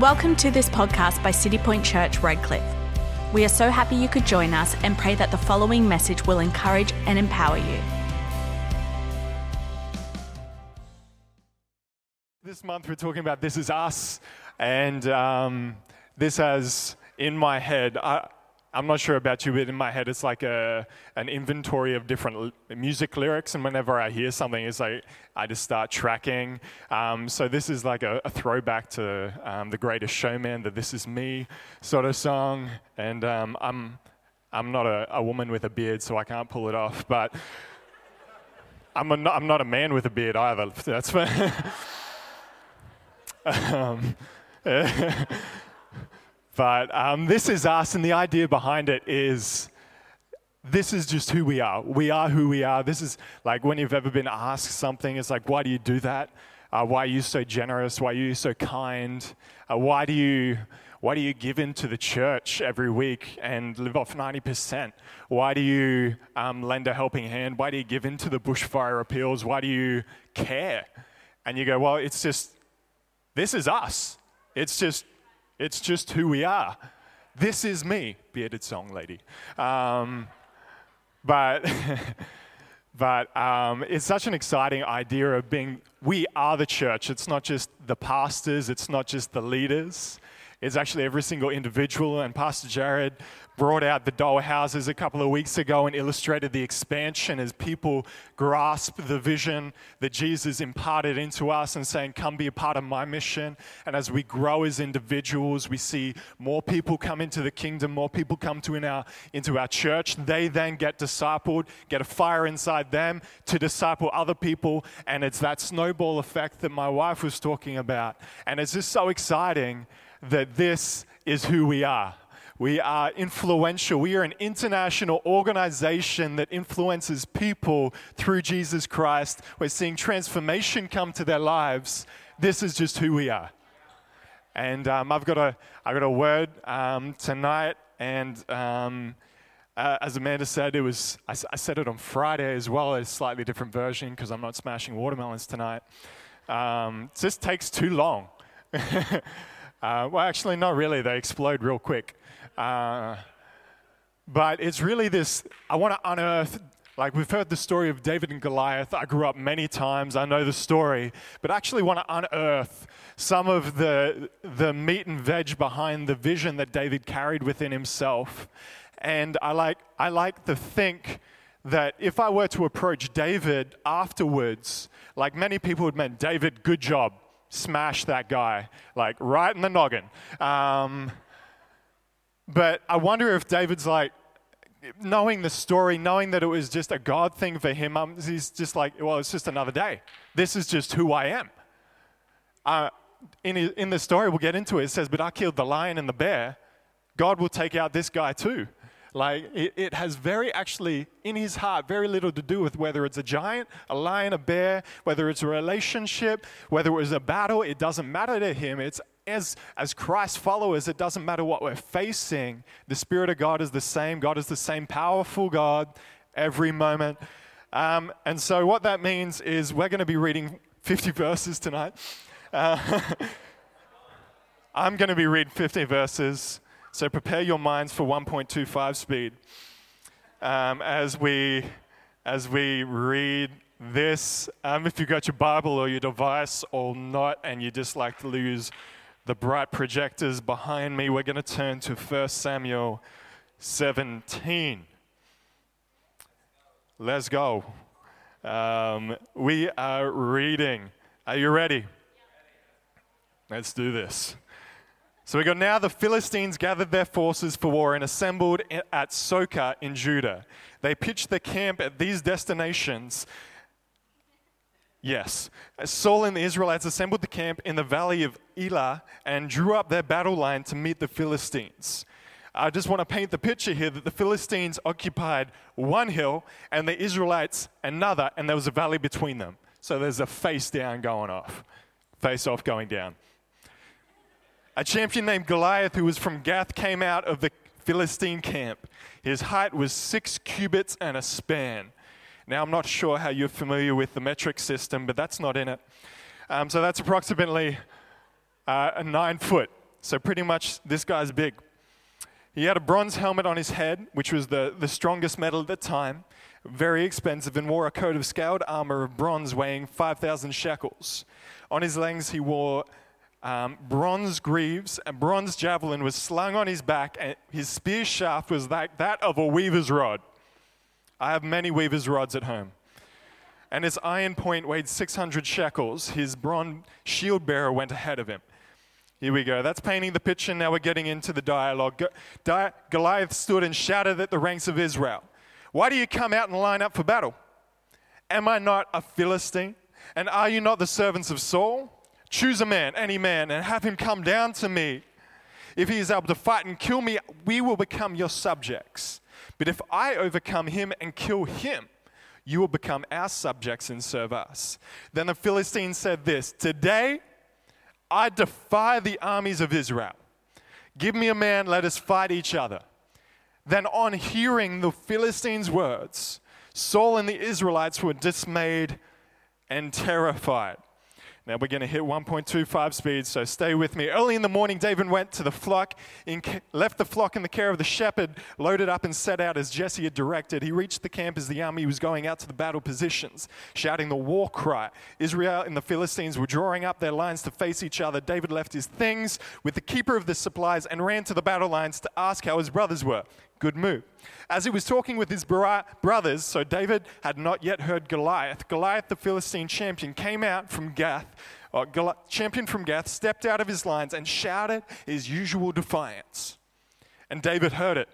Welcome to this podcast by City Point Church, Redcliffe. We are so happy you could join us and pray that the following message will encourage and empower you. This month we're talking about This Is Us, and um, this has in my head, I, I'm not sure about you, but in my head it's like a, an inventory of different l- music lyrics, and whenever I hear something, it's like I just start tracking. Um, so this is like a, a throwback to um, the Greatest Showman, the "This Is Me" sort of song, and um, I'm I'm not a, a woman with a beard, so I can't pull it off, but. I'm, I'm not a man with a beard either. That's um, but um, this is us, and the idea behind it is this is just who we are. We are who we are. This is like when you've ever been asked something, it's like, why do you do that? Uh, why are you so generous? Why are you so kind? Uh, why do you why do you give into the church every week and live off 90%? Why do you um, lend a helping hand? Why do you give into the bushfire appeals? Why do you care? And you go, well, it's just, this is us. It's just it's just who we are. This is me, bearded song lady. Um, but but um, it's such an exciting idea of being, we are the church. It's not just the pastors, it's not just the leaders, it's actually every single individual. And Pastor Jared brought out the doll houses a couple of weeks ago and illustrated the expansion as people grasp the vision that Jesus imparted into us and saying, Come be a part of my mission. And as we grow as individuals, we see more people come into the kingdom, more people come to in our, into our church. They then get discipled, get a fire inside them to disciple other people. And it's that snowball effect that my wife was talking about. And it's just so exciting that this is who we are. We are influential. We are an international organization that influences people through Jesus Christ. We're seeing transformation come to their lives. This is just who we are. And um, I've, got a, I've got a word um, tonight. And um, uh, as Amanda said, it was, I, I, said it on Friday as well, a slightly different version because I'm not smashing watermelons tonight. Um, it just takes too long. uh, well, actually, not really. They explode real quick. Uh, but it's really this I want to unearth, like we've heard the story of David and Goliath. I grew up many times, I know the story, but I actually want to unearth some of the, the meat and veg behind the vision that David carried within himself. And I like, I like to think that if I were to approach David afterwards, like many people would meant, David, good job, smash that guy, like right in the noggin. Um, but I wonder if David's like, knowing the story, knowing that it was just a God thing for him, um, he's just like, well, it's just another day. This is just who I am. Uh, in, in the story, we'll get into it, it says, but I killed the lion and the bear. God will take out this guy too. Like, it, it, has very actually, in his heart, very little to do with whether it's a giant, a lion, a bear, whether it's a relationship, whether it was a battle. It doesn't matter to him. It's as, as Christ followers, it doesn't matter what we're facing. The Spirit of God is the same. God is the same powerful God every moment. Um, and so, what that means is we're going to be reading 50 verses tonight. Uh, I'm going to be reading 50 verses. So, prepare your minds for 1.25 speed um, as, we, as we read this. Um, if you've got your Bible or your device or not, and you just like to lose the bright projectors behind me, we're going to turn to 1 Samuel 17. Let's go. Um, we are reading. Are you ready? Let's do this. So we got now the Philistines gathered their forces for war and assembled at Socoh in Judah. They pitched their camp at these destinations Yes. Saul and the Israelites assembled the camp in the valley of Elah and drew up their battle line to meet the Philistines. I just want to paint the picture here that the Philistines occupied one hill and the Israelites another, and there was a valley between them. So there's a face down going off, face off going down. A champion named Goliath, who was from Gath, came out of the Philistine camp. His height was six cubits and a span. Now, I'm not sure how you're familiar with the metric system, but that's not in it. Um, so that's approximately uh, a nine foot So, pretty much, this guy's big. He had a bronze helmet on his head, which was the, the strongest metal at the time, very expensive, and wore a coat of scaled armor of bronze weighing 5,000 shekels. On his legs, he wore um, bronze greaves, a bronze javelin was slung on his back, and his spear shaft was like that of a weaver's rod. I have many weaver's rods at home. And his iron point weighed 600 shekels. His bronze shield bearer went ahead of him. Here we go. That's painting the picture. Now we're getting into the dialogue. Goliath stood and shouted at the ranks of Israel Why do you come out and line up for battle? Am I not a Philistine? And are you not the servants of Saul? Choose a man, any man, and have him come down to me. If he is able to fight and kill me, we will become your subjects. But if I overcome him and kill him, you will become our subjects and serve us. Then the Philistine said this Today I defy the armies of Israel. Give me a man, let us fight each other. Then, on hearing the Philistines' words, Saul and the Israelites were dismayed and terrified. Now we're going to hit 1.25 speed, so stay with me. Early in the morning, David went to the flock, left the flock in the care of the shepherd, loaded up and set out as Jesse had directed. He reached the camp as the army was going out to the battle positions, shouting the war cry. Israel and the Philistines were drawing up their lines to face each other. David left his things with the keeper of the supplies and ran to the battle lines to ask how his brothers were. Good move. As he was talking with his brothers, so David had not yet heard Goliath. Goliath, the Philistine champion, came out from Gath, uh, or champion from Gath, stepped out of his lines and shouted his usual defiance. And David heard it.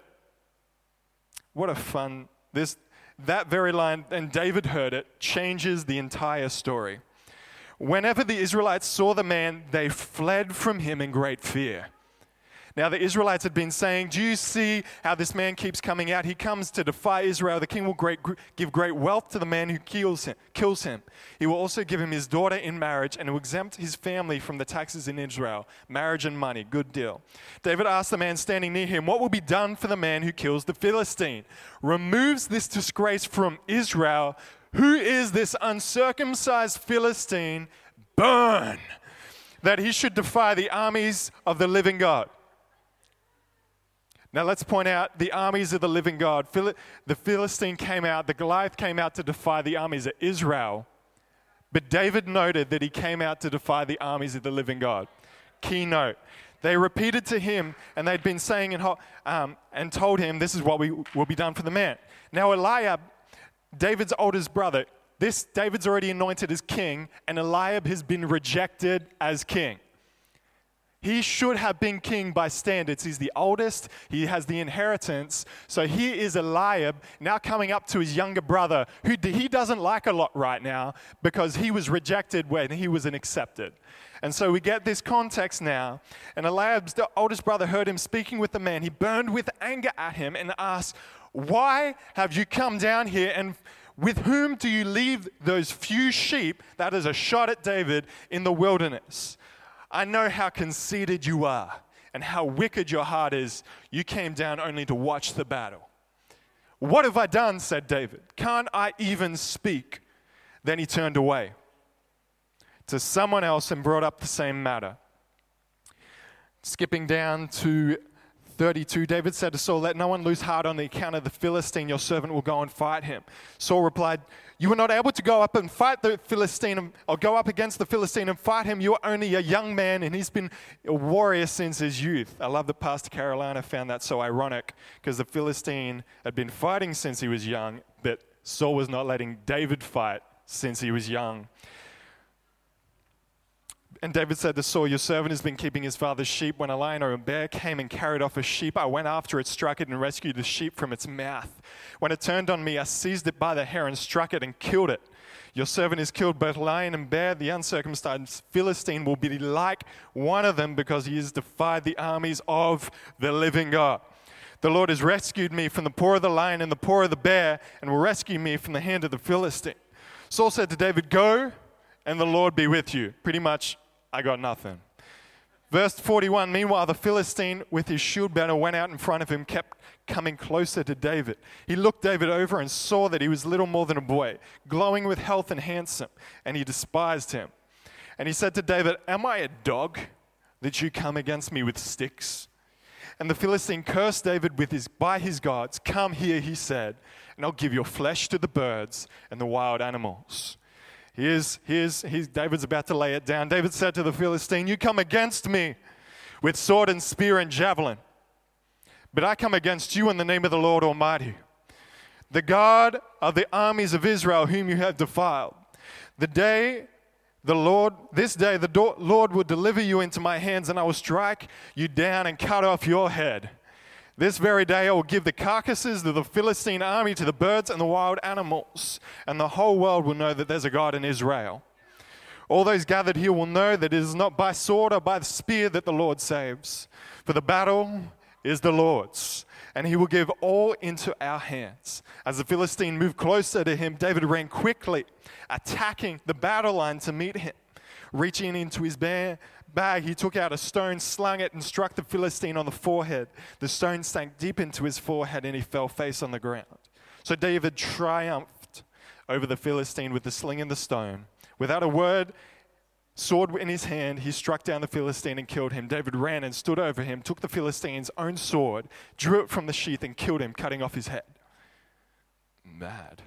What a fun this that very line, and David heard it, changes the entire story. Whenever the Israelites saw the man, they fled from him in great fear. Now, the Israelites had been saying, Do you see how this man keeps coming out? He comes to defy Israel. The king will great, give great wealth to the man who kills him, kills him. He will also give him his daughter in marriage and will exempt his family from the taxes in Israel. Marriage and money, good deal. David asked the man standing near him, What will be done for the man who kills the Philistine? Removes this disgrace from Israel. Who is this uncircumcised Philistine? Burn! That he should defy the armies of the living God. Now let's point out the armies of the living God. The Philistine came out, the Goliath came out to defy the armies of Israel. But David noted that he came out to defy the armies of the living God. Key note. They repeated to him, and they'd been saying and, um, and told him, This is what we, will be done for the man. Now, Eliab, David's oldest brother, this David's already anointed as king, and Eliab has been rejected as king. He should have been king by standards. He's the oldest, he has the inheritance. So here is Eliab now coming up to his younger brother, who he doesn't like a lot right now because he was rejected when he was an accepted. And so we get this context now. And Eliab's oldest brother heard him speaking with the man. He burned with anger at him and asked, Why have you come down here and with whom do you leave those few sheep? That is a shot at David in the wilderness. I know how conceited you are and how wicked your heart is. You came down only to watch the battle. What have I done? said David. Can't I even speak? Then he turned away to someone else and brought up the same matter. Skipping down to 32, David said to Saul, Let no one lose heart on the account of the Philistine. Your servant will go and fight him. Saul replied, You were not able to go up and fight the Philistine or go up against the Philistine and fight him. You are only a young man, and he's been a warrior since his youth. I love that Pastor Carolina found that so ironic because the Philistine had been fighting since he was young, but Saul was not letting David fight since he was young. And David said to Saul, Your servant has been keeping his father's sheep. When a lion or a bear came and carried off a sheep, I went after it, struck it, and rescued the sheep from its mouth. When it turned on me, I seized it by the hair and struck it and killed it. Your servant has killed both lion and bear. The uncircumcised Philistine will be like one of them because he has defied the armies of the living God. The Lord has rescued me from the paw of the lion and the paw of the bear, and will rescue me from the hand of the Philistine. Saul said to David, Go, and the Lord be with you. Pretty much I got nothing. Verse 41 Meanwhile, the Philistine with his shield banner went out in front of him, kept coming closer to David. He looked David over and saw that he was little more than a boy, glowing with health and handsome, and he despised him. And he said to David, Am I a dog that you come against me with sticks? And the Philistine cursed David with his, by his gods. Come here, he said, and I'll give your flesh to the birds and the wild animals. Here's, here's, here's David's about to lay it down. David said to the Philistine, You come against me with sword and spear and javelin, but I come against you in the name of the Lord Almighty, the God of the armies of Israel, whom you have defiled. The day the Lord, this day, the Lord will deliver you into my hands, and I will strike you down and cut off your head. This very day, I will give the carcasses of the Philistine army to the birds and the wild animals, and the whole world will know that there's a God in Israel. All those gathered here will know that it is not by sword or by the spear that the Lord saves, for the battle is the Lord's, and he will give all into our hands. As the Philistine moved closer to him, David ran quickly, attacking the battle line to meet him. Reaching into his bag, he took out a stone, slung it, and struck the Philistine on the forehead. The stone sank deep into his forehead, and he fell face on the ground. So David triumphed over the Philistine with the sling and the stone. Without a word, sword in his hand, he struck down the Philistine and killed him. David ran and stood over him, took the Philistine's own sword, drew it from the sheath, and killed him, cutting off his head. Mad.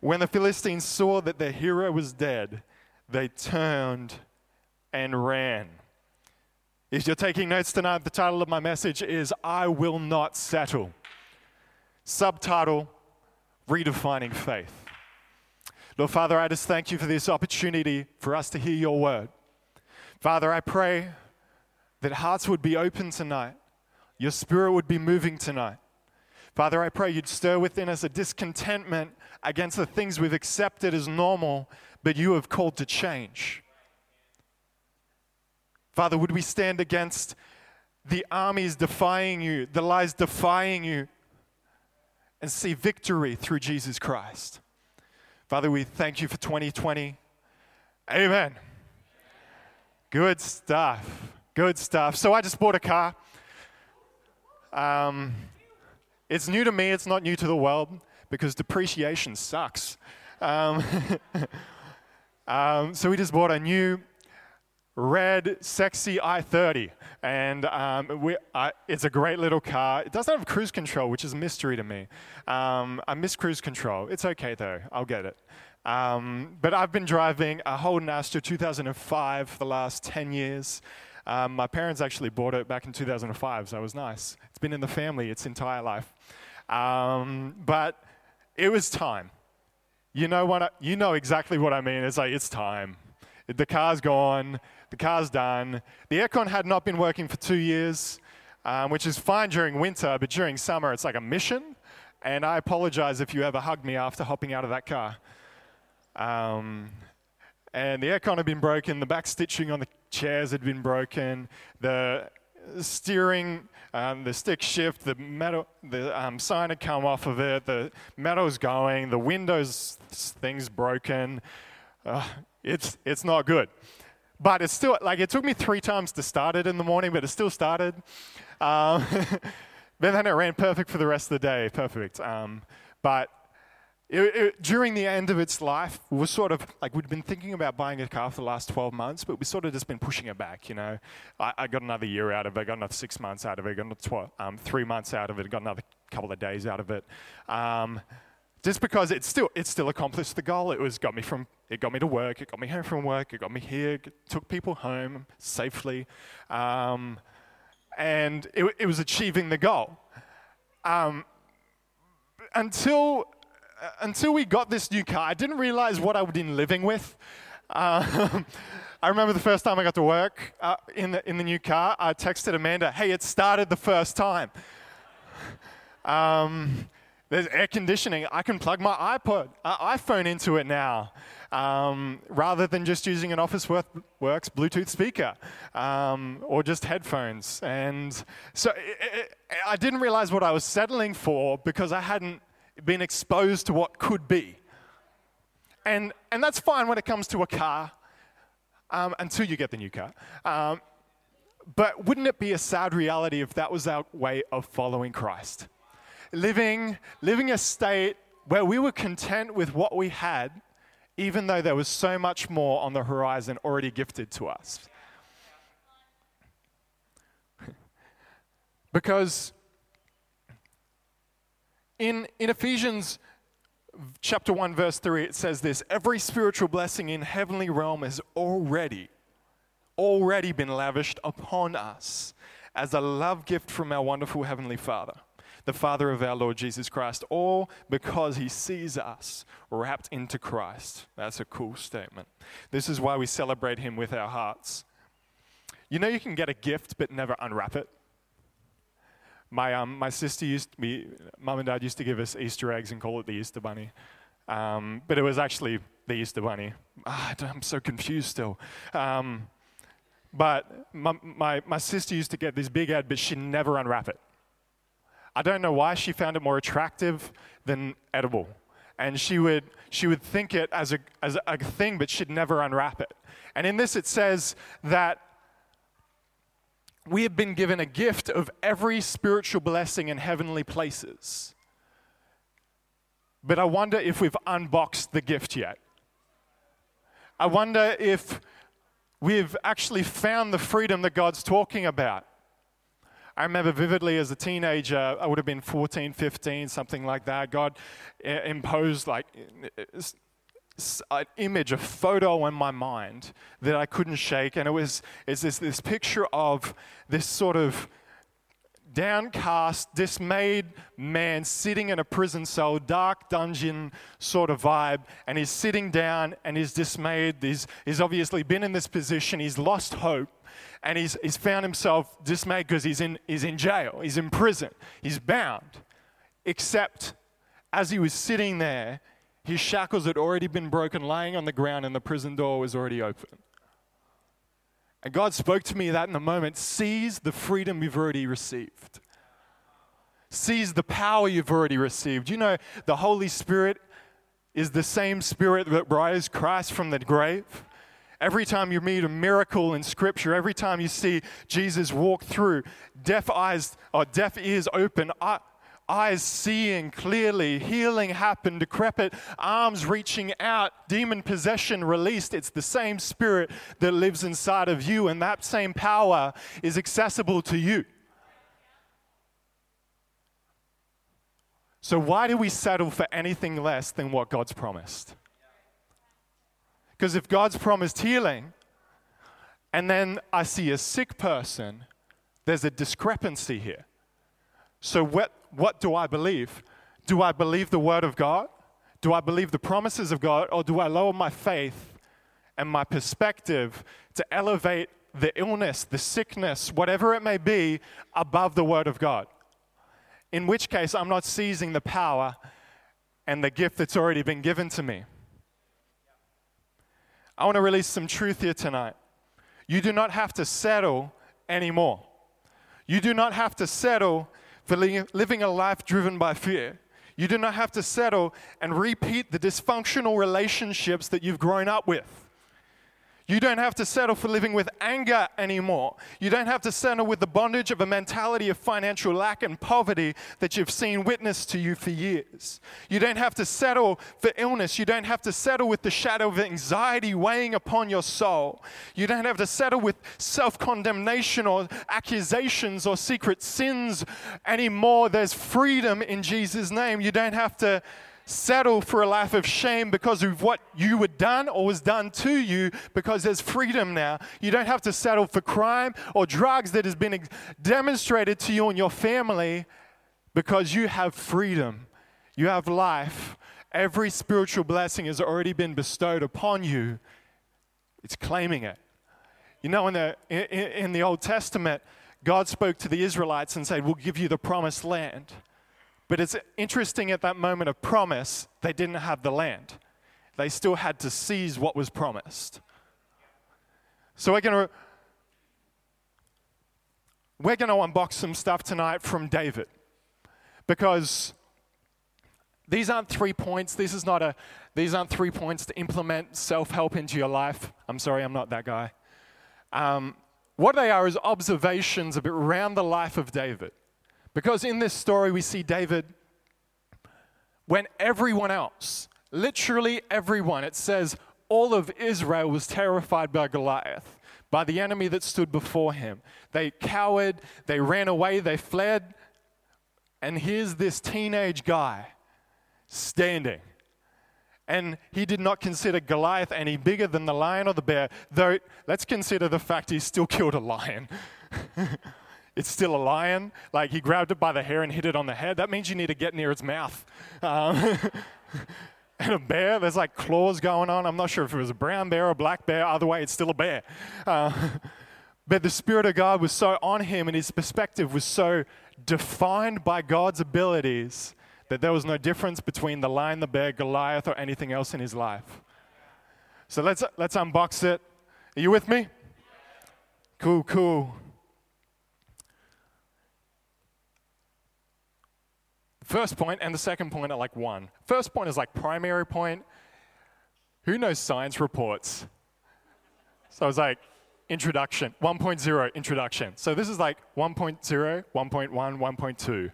When the Philistines saw that their hero was dead, they turned and ran. If you're taking notes tonight, the title of my message is I Will Not Settle. Subtitle Redefining Faith. Lord Father, I just thank you for this opportunity for us to hear your word. Father, I pray that hearts would be open tonight, your spirit would be moving tonight. Father, I pray you'd stir within us a discontentment against the things we've accepted as normal, but you have called to change. Father, would we stand against the armies defying you, the lies defying you, and see victory through Jesus Christ? Father, we thank you for 2020. Amen. Good stuff. Good stuff. So I just bought a car. Um, it's new to me, it's not new to the world because depreciation sucks. Um, um, so we just bought a new red, sexy i30. And um, we, uh, it's a great little car. It doesn't have cruise control, which is a mystery to me. Um, I miss cruise control. It's okay though, I'll get it. Um, but I've been driving a Holden Astra 2005 for the last 10 years. Um, my parents actually bought it back in 2005, so it was nice. It's been in the family its entire life. Um, but it was time. You know what? I, you know exactly what I mean. It's like it's time. The car's gone. The car's done. The aircon had not been working for two years, um, which is fine during winter, but during summer it's like a mission. And I apologize if you ever hugged me after hopping out of that car. Um, and the aircon had been broken. The back stitching on the chairs had been broken. The steering, um, the stick shift, the metal, the um, sign had come off of it. The metal's going. The windows thing's broken. Uh, it's it's not good. But it's still like it took me three times to start it in the morning, but it still started. Um, but then it ran perfect for the rest of the day, perfect. Um, but it, it, during the end of its life, we were sort of like we'd been thinking about buying a car for the last 12 months, but we sort of just been pushing it back. You know, I, I got another year out of it, got another six months out of it, got another 12, um, three months out of it, got another couple of days out of it. Just because it still it still accomplished the goal. It was got me from it got me to work, it got me home from work, it got me here, took people home safely, um, and it, it, was achieving the goal. Um, until uh, until we got this new car, I didn't realize what I'd been living with. Um, I remember the first time I got to work uh, in, the, in the new car, I texted Amanda, hey, it started the first time. Um, there's air conditioning. I can plug my iPod, uh, iPhone into it now, um, rather than just using an Officeworks Bluetooth speaker um, or just headphones. And so it, it, I didn't realize what I was settling for because I hadn't been exposed to what could be. And, and that's fine when it comes to a car um, until you get the new car. Um, but wouldn't it be a sad reality if that was our way of following Christ? Living, living a state where we were content with what we had, even though there was so much more on the horizon already gifted to us. Because in, in Ephesians chapter 1, verse 3, it says this Every spiritual blessing in heavenly realm has already, already been lavished upon us as a love gift from our wonderful Heavenly Father, the Father of our Lord Jesus Christ, all because He sees us wrapped into Christ. That's a cool statement. This is why we celebrate Him with our hearts. You know, you can get a gift but never unwrap it. My, um, my sister used to be, mum and dad used to give us Easter eggs and call it the Easter Bunny. Um, but it was actually the Easter Bunny. Ah, I'm so confused still. Um, but my, my, my sister used to get this big ad, but she'd never unwrap it. I don't know why she found it more attractive than edible. And she would, she would think it as a, as a thing, but she'd never unwrap it. And in this, it says that we have been given a gift of every spiritual blessing in heavenly places. But I wonder if we've unboxed the gift yet. I wonder if we've actually found the freedom that God's talking about. I remember vividly as a teenager, I would have been 14, 15, something like that. God eh, imposed like an image, a photo in my mind that I couldn't shake. And it was it's this, this picture of this sort of downcast, dismayed man sitting in a prison cell, dark dungeon sort of vibe, and he's sitting down and he's dismayed. He's, he's obviously been in this position, he's lost hope, and he's, he's found himself dismayed because he's in, he's in jail, he's in prison, he's bound. Except as he was sitting there, his shackles had already been broken, lying on the ground, and the prison door was already open. And God spoke to me that in the moment seize the freedom you've already received. Seize the power you've already received. You know, the Holy Spirit is the same Spirit that raised Christ from the grave. Every time you meet a miracle in Scripture, every time you see Jesus walk through, deaf eyes or deaf ears open, uh, eyes seeing clearly, healing happened, decrepit arms reaching out, demon possession released. It's the same spirit that lives inside of you, and that same power is accessible to you. So, why do we settle for anything less than what God's promised? Because if God's promised healing, and then I see a sick person, there's a discrepancy here. So, what, what do I believe? Do I believe the Word of God? Do I believe the promises of God? Or do I lower my faith and my perspective to elevate the illness, the sickness, whatever it may be, above the Word of God? In which case, I'm not seizing the power and the gift that's already been given to me. I want to release some truth here tonight. You do not have to settle anymore. You do not have to settle for living a life driven by fear. You do not have to settle and repeat the dysfunctional relationships that you've grown up with. You don't have to settle for living with anger anymore. You don't have to settle with the bondage of a mentality of financial lack and poverty that you've seen witnessed to you for years. You don't have to settle for illness. You don't have to settle with the shadow of anxiety weighing upon your soul. You don't have to settle with self condemnation or accusations or secret sins anymore. There's freedom in Jesus' name. You don't have to settle for a life of shame because of what you were done or was done to you because there's freedom now. You don't have to settle for crime or drugs that has been demonstrated to you and your family because you have freedom. You have life. Every spiritual blessing has already been bestowed upon you. It's claiming it. You know, in the, in, in the Old Testament, God spoke to the Israelites and said, We'll give you the promised land. But it's interesting at that moment of promise, they didn't have the land. They still had to seize what was promised. So we're going to we're going to unbox some stuff tonight from David. Because these aren't three points. This is not a these aren't three points to implement self-help into your life. I'm sorry, I'm not that guy. Um, what they are is observations around the life of David. Because in this story, we see David when everyone else, literally everyone, it says all of Israel was terrified by Goliath. by the enemy that stood before him. They cowered, they ran away, they fled. And here's this teenage guy standing. And he did not consider Goliath any bigger than the lion or the bear, though let's consider the fact he still killed a lion. it's still a lion. Like he grabbed it by the hair and hit it on the head. That means you need to get near its mouth. Um, and a bear, there's like claws going on. I'm not sure if it was a brown bear or a black bear. Either way, it's still a bear. Uh, but the Spirit of God was so on him, and his perspective was so defined by God's abilities that there was no difference between the lion, the bear, Goliath, or anything else in his life. So let's, let's unbox it. Are you with me? Cool, cool. First point and the second point are like one. First point is like primary point. Who knows science reports? So I was like, introduction, 1.0 introduction. So this is like 1.0, 1.1, 1.2.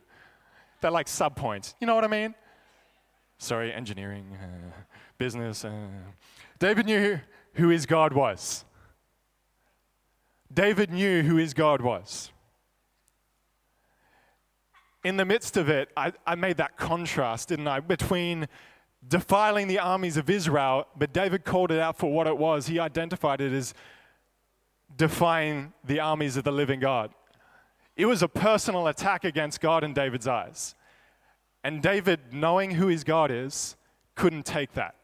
They're like subpoints. You know what I mean? Sorry, engineering, uh, business. Uh. David knew who his God was. David knew who his God was in the midst of it, I, I made that contrast, didn't I, between defiling the armies of Israel, but David called it out for what it was. He identified it as defying the armies of the living God. It was a personal attack against God in David's eyes. And David, knowing who his God is, couldn't take that.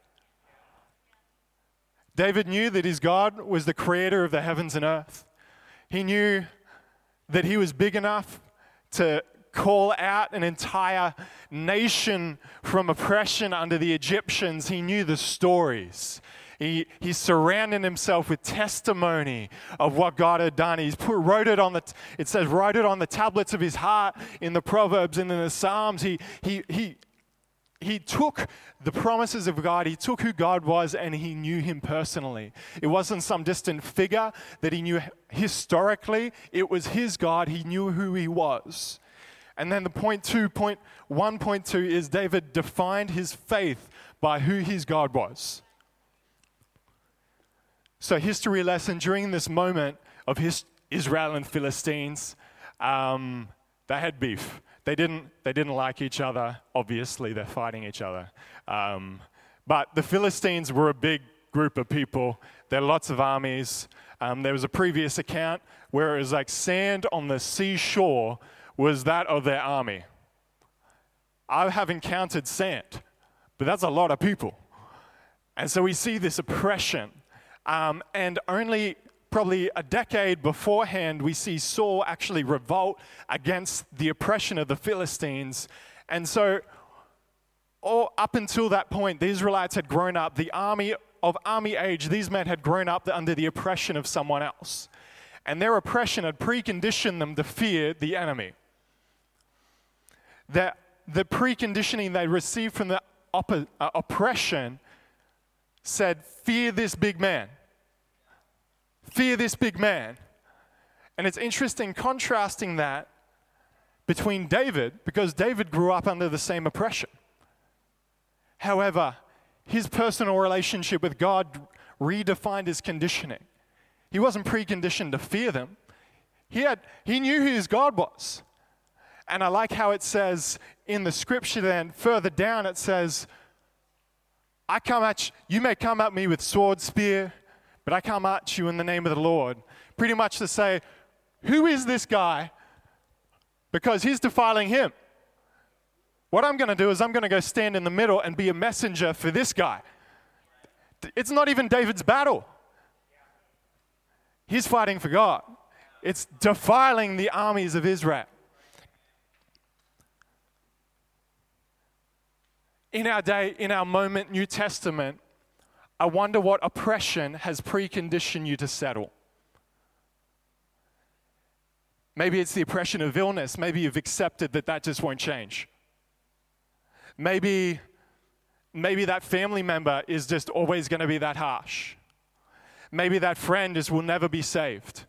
David knew that his God was the creator of the heavens and earth. He knew that he was big enough to call out an entire nation from oppression under the Egyptians. He knew the stories. He, he surrounded himself with testimony of what God had done. He put, wrote it on the, it says, wrote it on the tablets of his heart in the Proverbs and in the Psalms. He, he, he, he took the promises of God, he took who God was, and he knew him personally. It wasn't some distant figure that he knew historically, it was his God. He knew who he was. And then the point two, point one, point two is David defined his faith by who his God was. So, history lesson during this moment of his, Israel and Philistines, um, they had beef. They didn't, they didn't like each other. Obviously, they're fighting each other. Um, but the Philistines were a big group of people. There are lots of armies. Um, there was a previous account where it was like sand on the seashore was that of their army. I have encountered sand, but that's a lot of people. And so we see this oppression. Um, and only probably a decade beforehand, we see Saul actually revolt against the oppression of the Philistines. And so, all, up until that point, the Israelites had grown up, the army of army age, these men had grown up under the oppression of someone else. And their oppression had preconditioned them to fear the enemy that the preconditioning they received from the uh, oppression said, Fear this big man. Fear this big man. And it's interesting contrasting that between David, because David grew up under the same oppression. However, his personal relationship with God redefined his conditioning. He wasn't preconditioned to fear them. He, had, he knew who his God was. And I like how it says in the scripture then, further down, it says, I come at you, you may come at me with sword, spear, but I come at you in the name of the Lord. Pretty much to say, who is this guy? Because he's defiling him. What I'm going to do is I'm going to go stand in the middle and be a messenger for this guy. It's not even David's battle. He's fighting for God. It's defiling the armies of Israel. In our day, in our moment, New Testament, I wonder what oppression has preconditioned you to settle. Maybe it's the oppression of illness. Maybe you've accepted that that just won't change. Maybe, maybe that family member is just always going to be that harsh. Maybe that friend is will never be saved.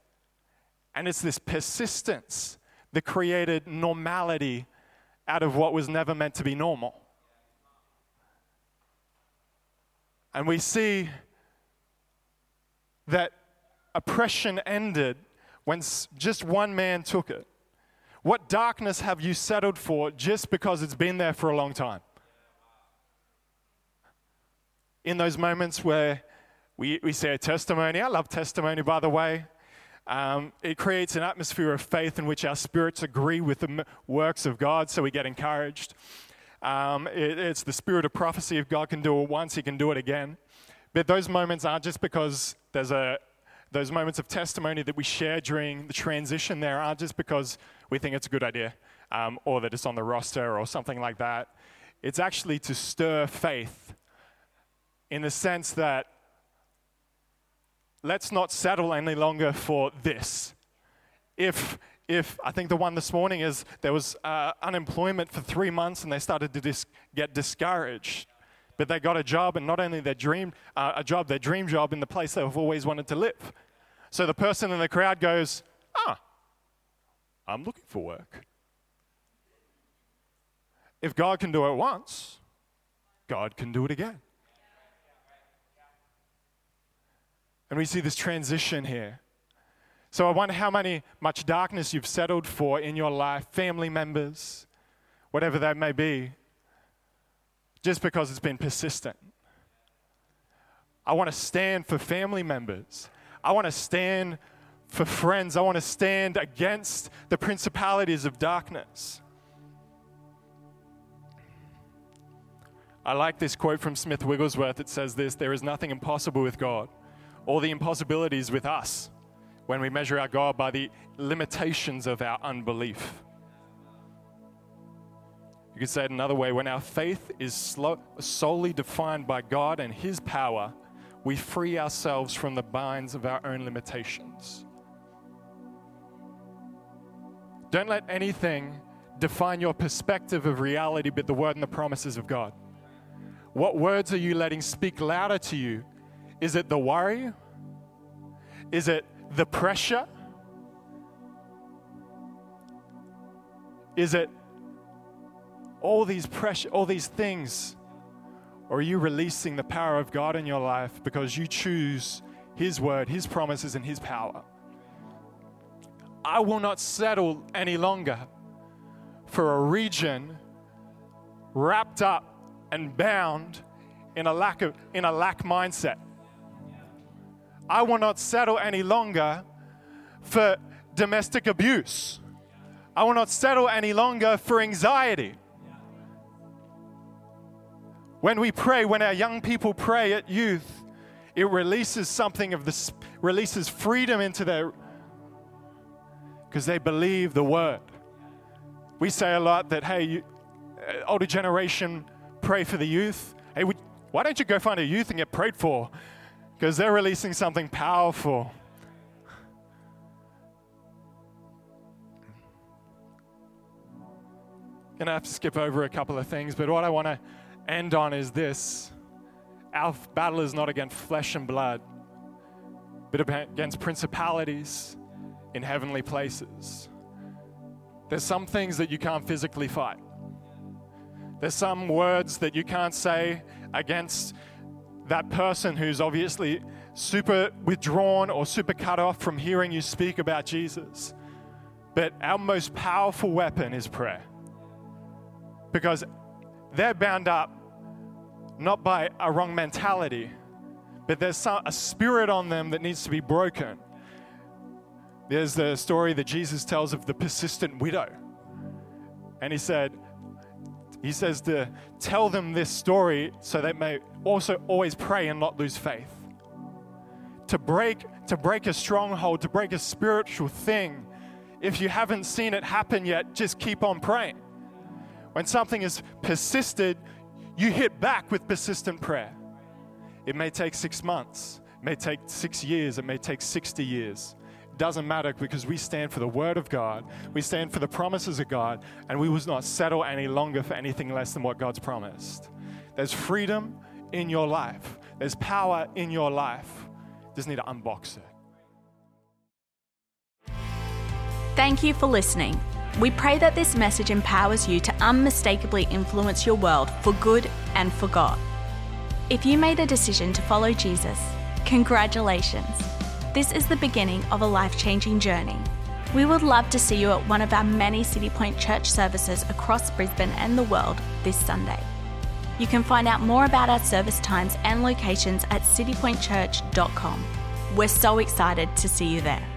And it's this persistence that created normality out of what was never meant to be normal. And we see that oppression ended when just one man took it? What darkness have you settled for just because it's been there for a long time? In those moments where we, we say a testimony, I love testimony, by the way. Um, it creates an atmosphere of faith in which our spirits agree with the works of God, so we get encouraged. Um, it, it's the spirit of prophecy. If God can do it once, He can do it again. But those moments aren't just because there's a those moments of testimony that we share during the transition there aren't just because we think it's a good idea um, or that it's on the roster or something like that. It's actually to stir faith in the sense that let's not settle any longer for this. If, if I think the one this morning is there was uh, unemployment for three months and they started to dis- get discouraged, but they got a job and not only their dream, uh, a job, their dream job in the place they've always wanted to live. So the person in the crowd goes, ah, I'm looking for work. If God can do it once, God can do it again. And we see this transition here. So I wonder how many much darkness you've settled for in your life, family members, whatever that may be, just because it's been persistent. I want to stand for family members. I want to stand for friends. I want to stand against the principalities of darkness. I like this quote from Smith Wigglesworth. It says this There is nothing impossible with God all the impossibilities with us when we measure our God by the limitations of our unbelief. You could say it another way when our faith is slow, solely defined by God and His power, we free ourselves from the binds of our own limitations. Don't let anything define your perspective of reality but the word and the promises of God. What words are you letting speak louder to you is it the worry? Is it the pressure? Is it all these pressure, all these things? Or are you releasing the power of God in your life because you choose His word, His promises, and His power? I will not settle any longer for a region wrapped up and bound in a lack of in a lack mindset. I will not settle any longer for domestic abuse. I will not settle any longer for anxiety. When we pray, when our young people pray at youth, it releases something of this, releases freedom into their, because they believe the word. We say a lot that, hey, you, uh, older generation, pray for the youth. Hey, why don't you go find a youth and get prayed for? Because they're releasing something powerful. Gonna have to skip over a couple of things, but what I want to end on is this our battle is not against flesh and blood, but against principalities in heavenly places. There's some things that you can't physically fight. There's some words that you can't say against that person who's obviously super withdrawn or super cut off from hearing you speak about Jesus. But our most powerful weapon is prayer. Because they're bound up not by a wrong mentality, but there's some, a spirit on them that needs to be broken. There's the story that Jesus tells of the persistent widow. And he said, he says to tell them this story so they may also always pray and not lose faith. To break, to break a stronghold, to break a spiritual thing, if you haven't seen it happen yet, just keep on praying. When something has persisted, you hit back with persistent prayer. It may take six months, it may take six years, it may take 60 years doesn't matter because we stand for the Word of God, we stand for the promises of God, and we will not settle any longer for anything less than what God's promised. There's freedom in your life, there's power in your life. Just need to unbox it. Thank you for listening. We pray that this message empowers you to unmistakably influence your world for good and for God. If you made a decision to follow Jesus, congratulations. This is the beginning of a life changing journey. We would love to see you at one of our many City Point Church services across Brisbane and the world this Sunday. You can find out more about our service times and locations at citypointchurch.com. We're so excited to see you there.